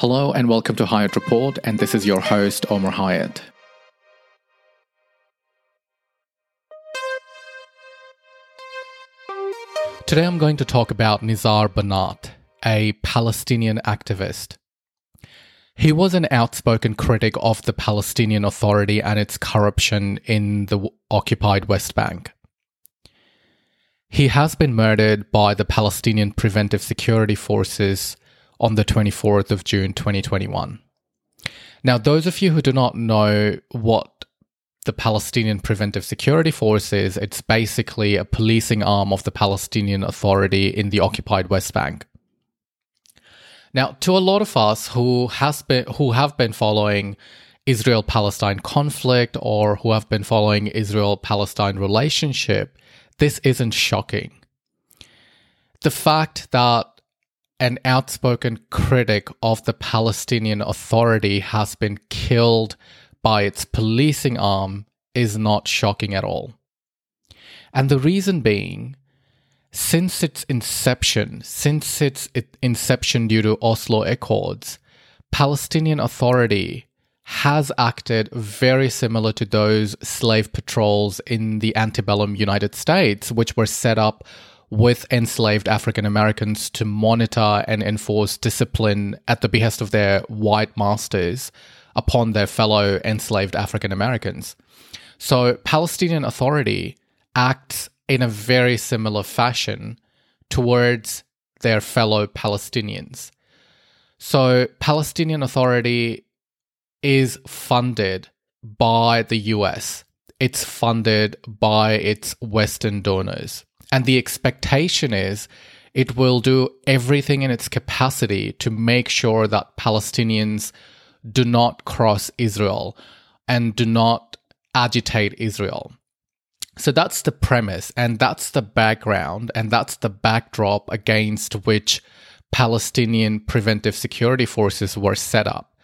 Hello and welcome to Hyatt Report, and this is your host, Omar Hyatt. Today I'm going to talk about Nizar Banat, a Palestinian activist. He was an outspoken critic of the Palestinian Authority and its corruption in the occupied West Bank. He has been murdered by the Palestinian Preventive Security Forces on the 24th of June 2021. Now, those of you who do not know what the Palestinian Preventive Security Force is, it's basically a policing arm of the Palestinian Authority in the occupied West Bank. Now, to a lot of us who has been who have been following Israel Palestine conflict or who have been following Israel Palestine relationship, this isn't shocking. The fact that an outspoken critic of the Palestinian Authority has been killed by its policing arm is not shocking at all. And the reason being, since its inception, since its inception due to Oslo Accords, Palestinian Authority has acted very similar to those slave patrols in the antebellum United States, which were set up with enslaved African Americans to monitor and enforce discipline at the behest of their white masters upon their fellow enslaved African Americans. So, Palestinian Authority acts in a very similar fashion towards their fellow Palestinians. So, Palestinian Authority is funded by the US. It's funded by its Western donors. And the expectation is it will do everything in its capacity to make sure that Palestinians do not cross Israel and do not agitate Israel. So that's the premise, and that's the background, and that's the backdrop against which Palestinian preventive security forces were set up.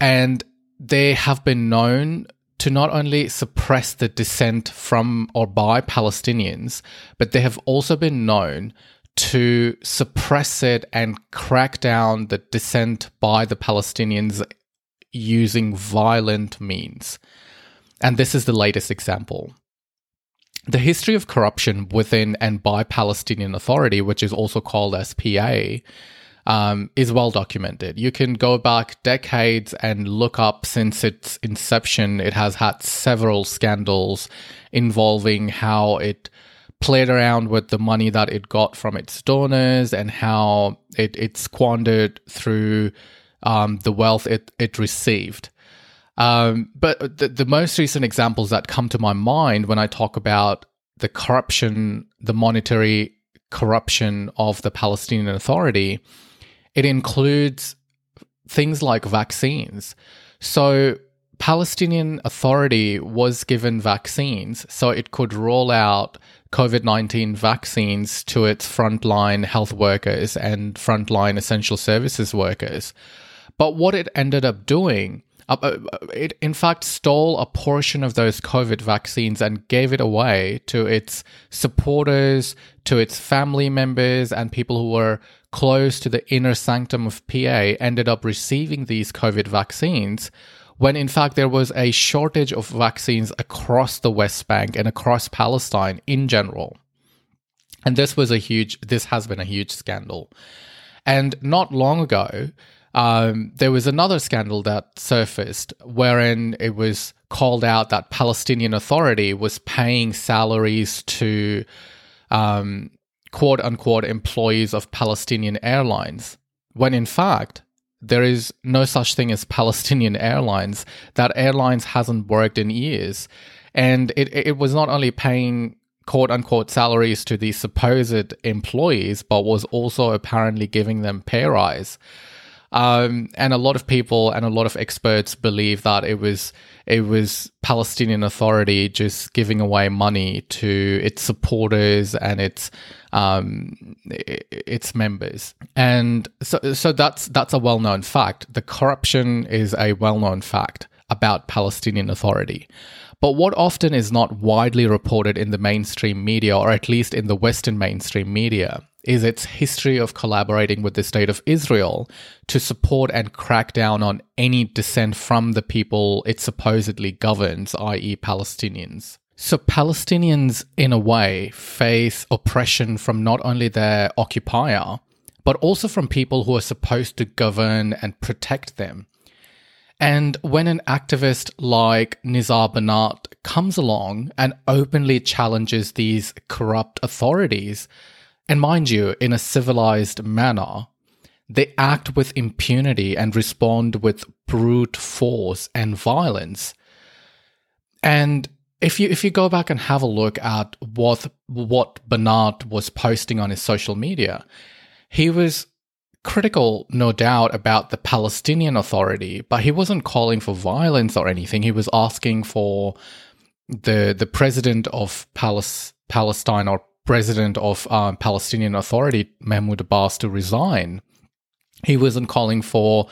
And they have been known to not only suppress the dissent from or by Palestinians, but they have also been known to suppress it and crack down the dissent by the Palestinians using violent means. And this is the latest example. The history of corruption within and by Palestinian Authority, which is also called SPA, um, is well documented. You can go back decades and look up since its inception. It has had several scandals involving how it played around with the money that it got from its donors and how it, it squandered through um, the wealth it, it received. Um, but the, the most recent examples that come to my mind when I talk about the corruption, the monetary corruption of the Palestinian Authority it includes things like vaccines. So Palestinian Authority was given vaccines so it could roll out COVID 19 vaccines to its frontline health workers and frontline essential services workers. But what it ended up doing, uh, uh, it in fact stole a portion of those COVID vaccines and gave it away to its supporters, to its family members, and people who were close to the inner sanctum of PA ended up receiving these COVID vaccines when in fact there was a shortage of vaccines across the West Bank and across Palestine in general. And this was a huge, this has been a huge scandal. And not long ago, um, there was another scandal that surfaced wherein it was called out that Palestinian Authority was paying salaries to um, quote unquote employees of Palestinian Airlines, when in fact, there is no such thing as Palestinian Airlines. That airlines hasn't worked in years. And it, it was not only paying quote unquote salaries to these supposed employees, but was also apparently giving them pay rise. Um, and a lot of people and a lot of experts believe that it was it was Palestinian Authority just giving away money to its supporters and its um, its members. And so so that's that's a well known fact. The corruption is a well known fact about Palestinian Authority. But what often is not widely reported in the mainstream media, or at least in the Western mainstream media, is its history of collaborating with the state of Israel to support and crack down on any dissent from the people it supposedly governs, i.e., Palestinians. So, Palestinians, in a way, face oppression from not only their occupier, but also from people who are supposed to govern and protect them. And when an activist like Nizar Banat comes along and openly challenges these corrupt authorities, and mind you, in a civilized manner, they act with impunity and respond with brute force and violence. And if you if you go back and have a look at what what Banat was posting on his social media, he was critical, no doubt, about the Palestinian Authority, but he wasn't calling for violence or anything. He was asking for the the president of Palestine or president of um, Palestinian Authority, Mahmoud Abbas, to resign. He wasn't calling for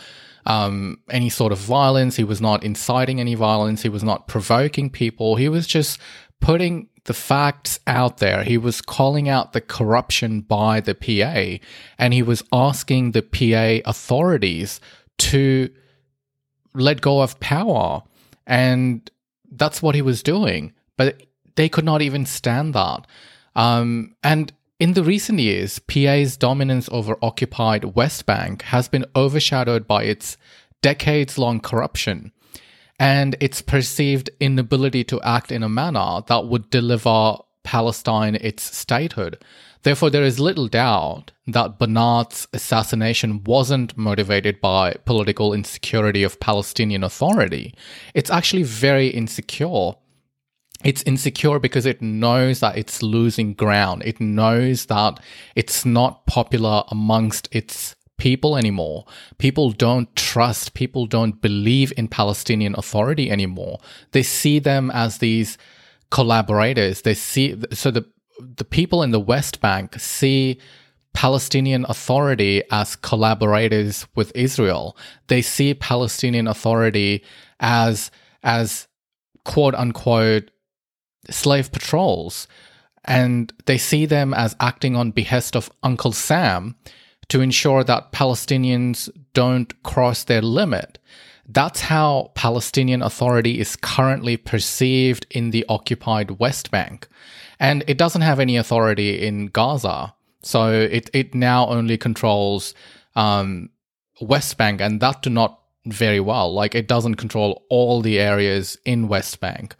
um, any sort of violence. He was not inciting any violence. He was not provoking people. He was just putting the facts out there. He was calling out the corruption by the PA and he was asking the PA authorities to let go of power. And that's what he was doing. But they could not even stand that. Um, and in the recent years, PA's dominance over occupied West Bank has been overshadowed by its decades long corruption and its perceived inability to act in a manner that would deliver Palestine its statehood. Therefore, there is little doubt that Banat's assassination wasn't motivated by political insecurity of Palestinian Authority. It's actually very insecure it's insecure because it knows that it's losing ground. It knows that it's not popular amongst its people anymore. People don't trust, people don't believe in Palestinian Authority anymore. They see them as these collaborators. They see, so the, the people in the West Bank see Palestinian Authority as collaborators with Israel. They see Palestinian Authority as, as quote unquote slave patrols, and they see them as acting on behest of Uncle Sam to ensure that Palestinians don't cross their limit. That's how Palestinian Authority is currently perceived in the occupied West Bank. And it doesn't have any authority in Gaza. So it, it now only controls um, West Bank, and that do not very well. Like it doesn't control all the areas in West Bank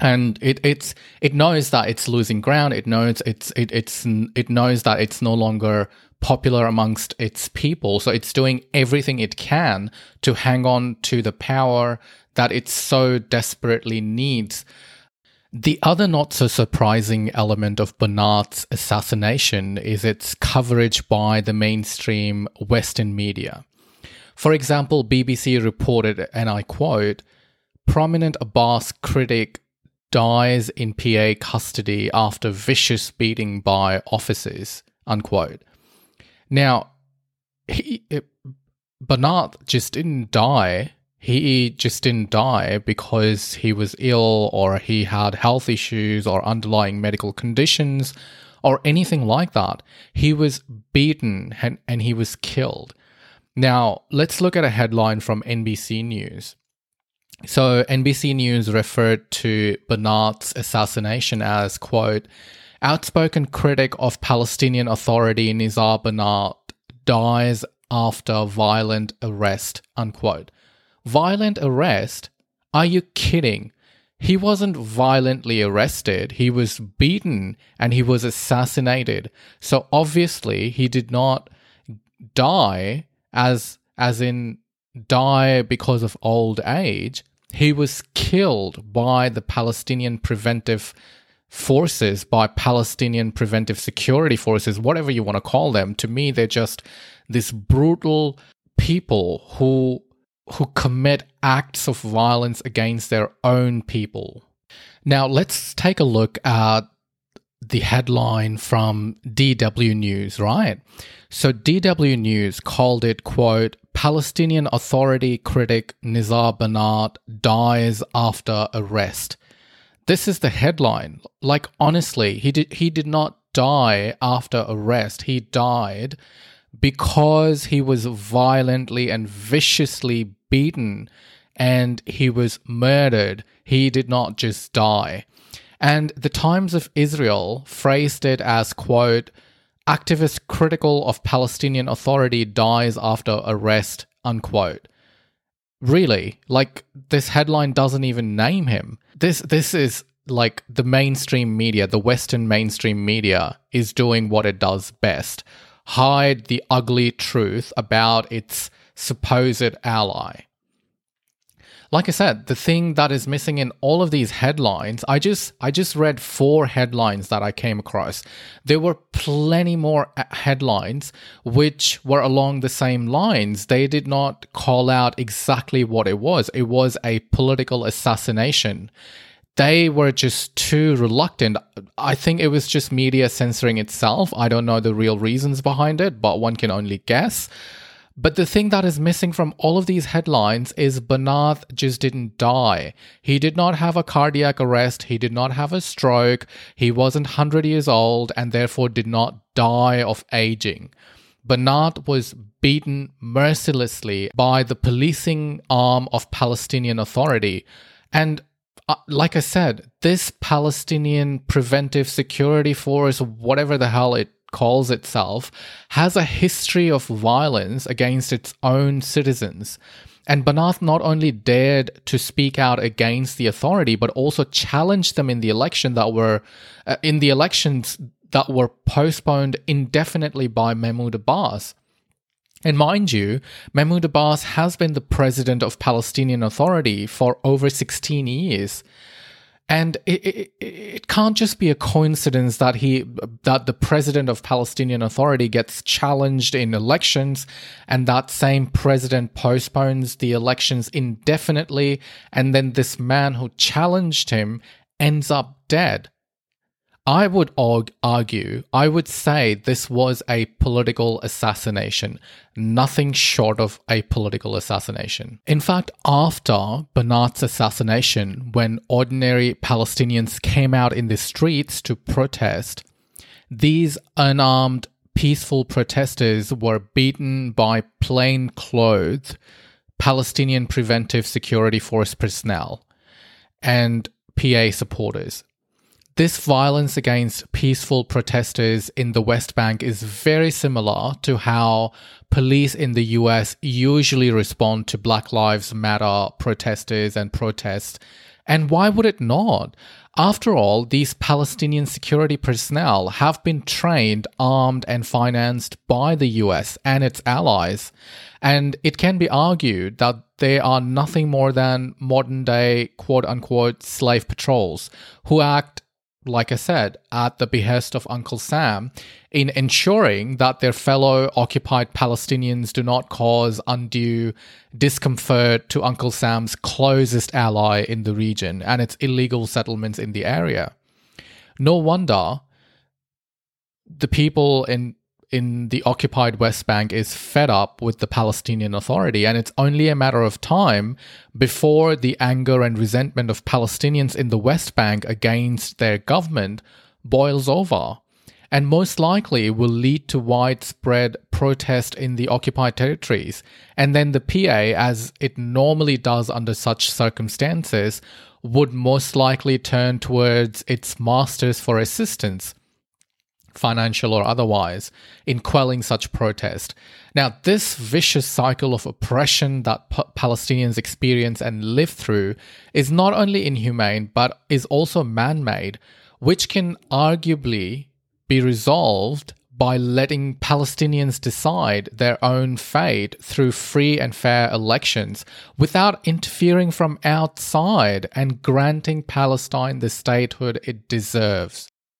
and it it's it knows that it's losing ground. It knows it's it, it's it knows that it's no longer popular amongst its people. So it's doing everything it can to hang on to the power that it so desperately needs. The other not so surprising element of Banat's assassination is its coverage by the mainstream Western media. For example, BBC reported, and I quote, prominent Abbas critic dies in PA custody after vicious beating by officers, unquote. Now, he, uh, it, Banat just didn't die. He just didn't die because he was ill or he had health issues or underlying medical conditions or anything like that. He was beaten and, and he was killed. Now, let's look at a headline from NBC News. So NBC News referred to Banat's assassination as, quote, outspoken critic of Palestinian Authority Nizar Banat dies after violent arrest, unquote. Violent arrest? Are you kidding? He wasn't violently arrested. He was beaten and he was assassinated. So obviously he did not die as as in die because of old age. He was killed by the Palestinian Preventive Forces, by Palestinian Preventive Security Forces, whatever you want to call them. To me, they're just this brutal people who who commit acts of violence against their own people. Now, let's take a look at the headline from DW News, right? So DW News called it, quote, Palestinian Authority critic Nizar Banat dies after arrest. This is the headline. Like honestly, he did he did not die after arrest. He died because he was violently and viciously beaten and he was murdered. He did not just die. And the Times of Israel phrased it as, quote, activist critical of Palestinian Authority dies after arrest, unquote. Really? Like this headline doesn't even name him. This this is like the mainstream media, the western mainstream media is doing what it does best. Hide the ugly truth about its supposed ally like I said, the thing that is missing in all of these headlines, I just I just read four headlines that I came across. There were plenty more uh, headlines which were along the same lines. They did not call out exactly what it was. It was a political assassination. They were just too reluctant. I think it was just media censoring itself. I don't know the real reasons behind it, but one can only guess. But the thing that is missing from all of these headlines is Banat just didn't die. He did not have a cardiac arrest, he did not have a stroke, he wasn't 100 years old, and therefore did not die of aging. Banat was beaten mercilessly by the policing arm of Palestinian Authority. And uh, like I said, this Palestinian Preventive Security Force, whatever the hell it calls itself has a history of violence against its own citizens. And Banat not only dared to speak out against the authority, but also challenged them in the election that were uh, in the elections that were postponed indefinitely by Mahmoud Abbas. And mind you, Mahmoud Abbas has been the president of Palestinian Authority for over 16 years. And it, it, it, can't just be a coincidence that he that the president of Palestinian Authority gets challenged in elections and that same president postpones the elections indefinitely and then this man who challenged him ends up dead. I would argue, I would say this was a political assassination, nothing short of a political assassination. In fact, after Banat's assassination, when ordinary Palestinians came out in the streets to protest, these unarmed, peaceful protesters were beaten by plain-clothed Palestinian Preventive Security Force personnel and PA supporters. This violence against peaceful protesters in the West Bank is very similar to how police in the US usually respond to Black Lives Matter protesters and protests. And why would it not? After all, these Palestinian security personnel have been trained, armed, and financed by the US and its allies. And it can be argued that they are nothing more than modern day quote unquote slave patrols who act like I said, at the behest of Uncle Sam in ensuring that their fellow occupied Palestinians do not cause undue discomfort to Uncle Sam's closest ally in the region and its illegal settlements in the area. No wonder the people in in the occupied West Bank is fed up with the Palestinian Authority, and it's only a matter of time before the anger and resentment of Palestinians in the West Bank against their government boils over. And most likely will lead to widespread protest in the occupied territories. And then the PA, as it normally does under such circumstances, would most likely turn towards its masters for assistance financial or otherwise, in quelling such protest. Now, this vicious cycle of oppression that P- Palestinians experience and live through is not only inhumane, but is also man made, which can arguably be resolved by letting Palestinians decide their own fate through free and fair elections without interfering from outside and granting Palestine the statehood it deserves.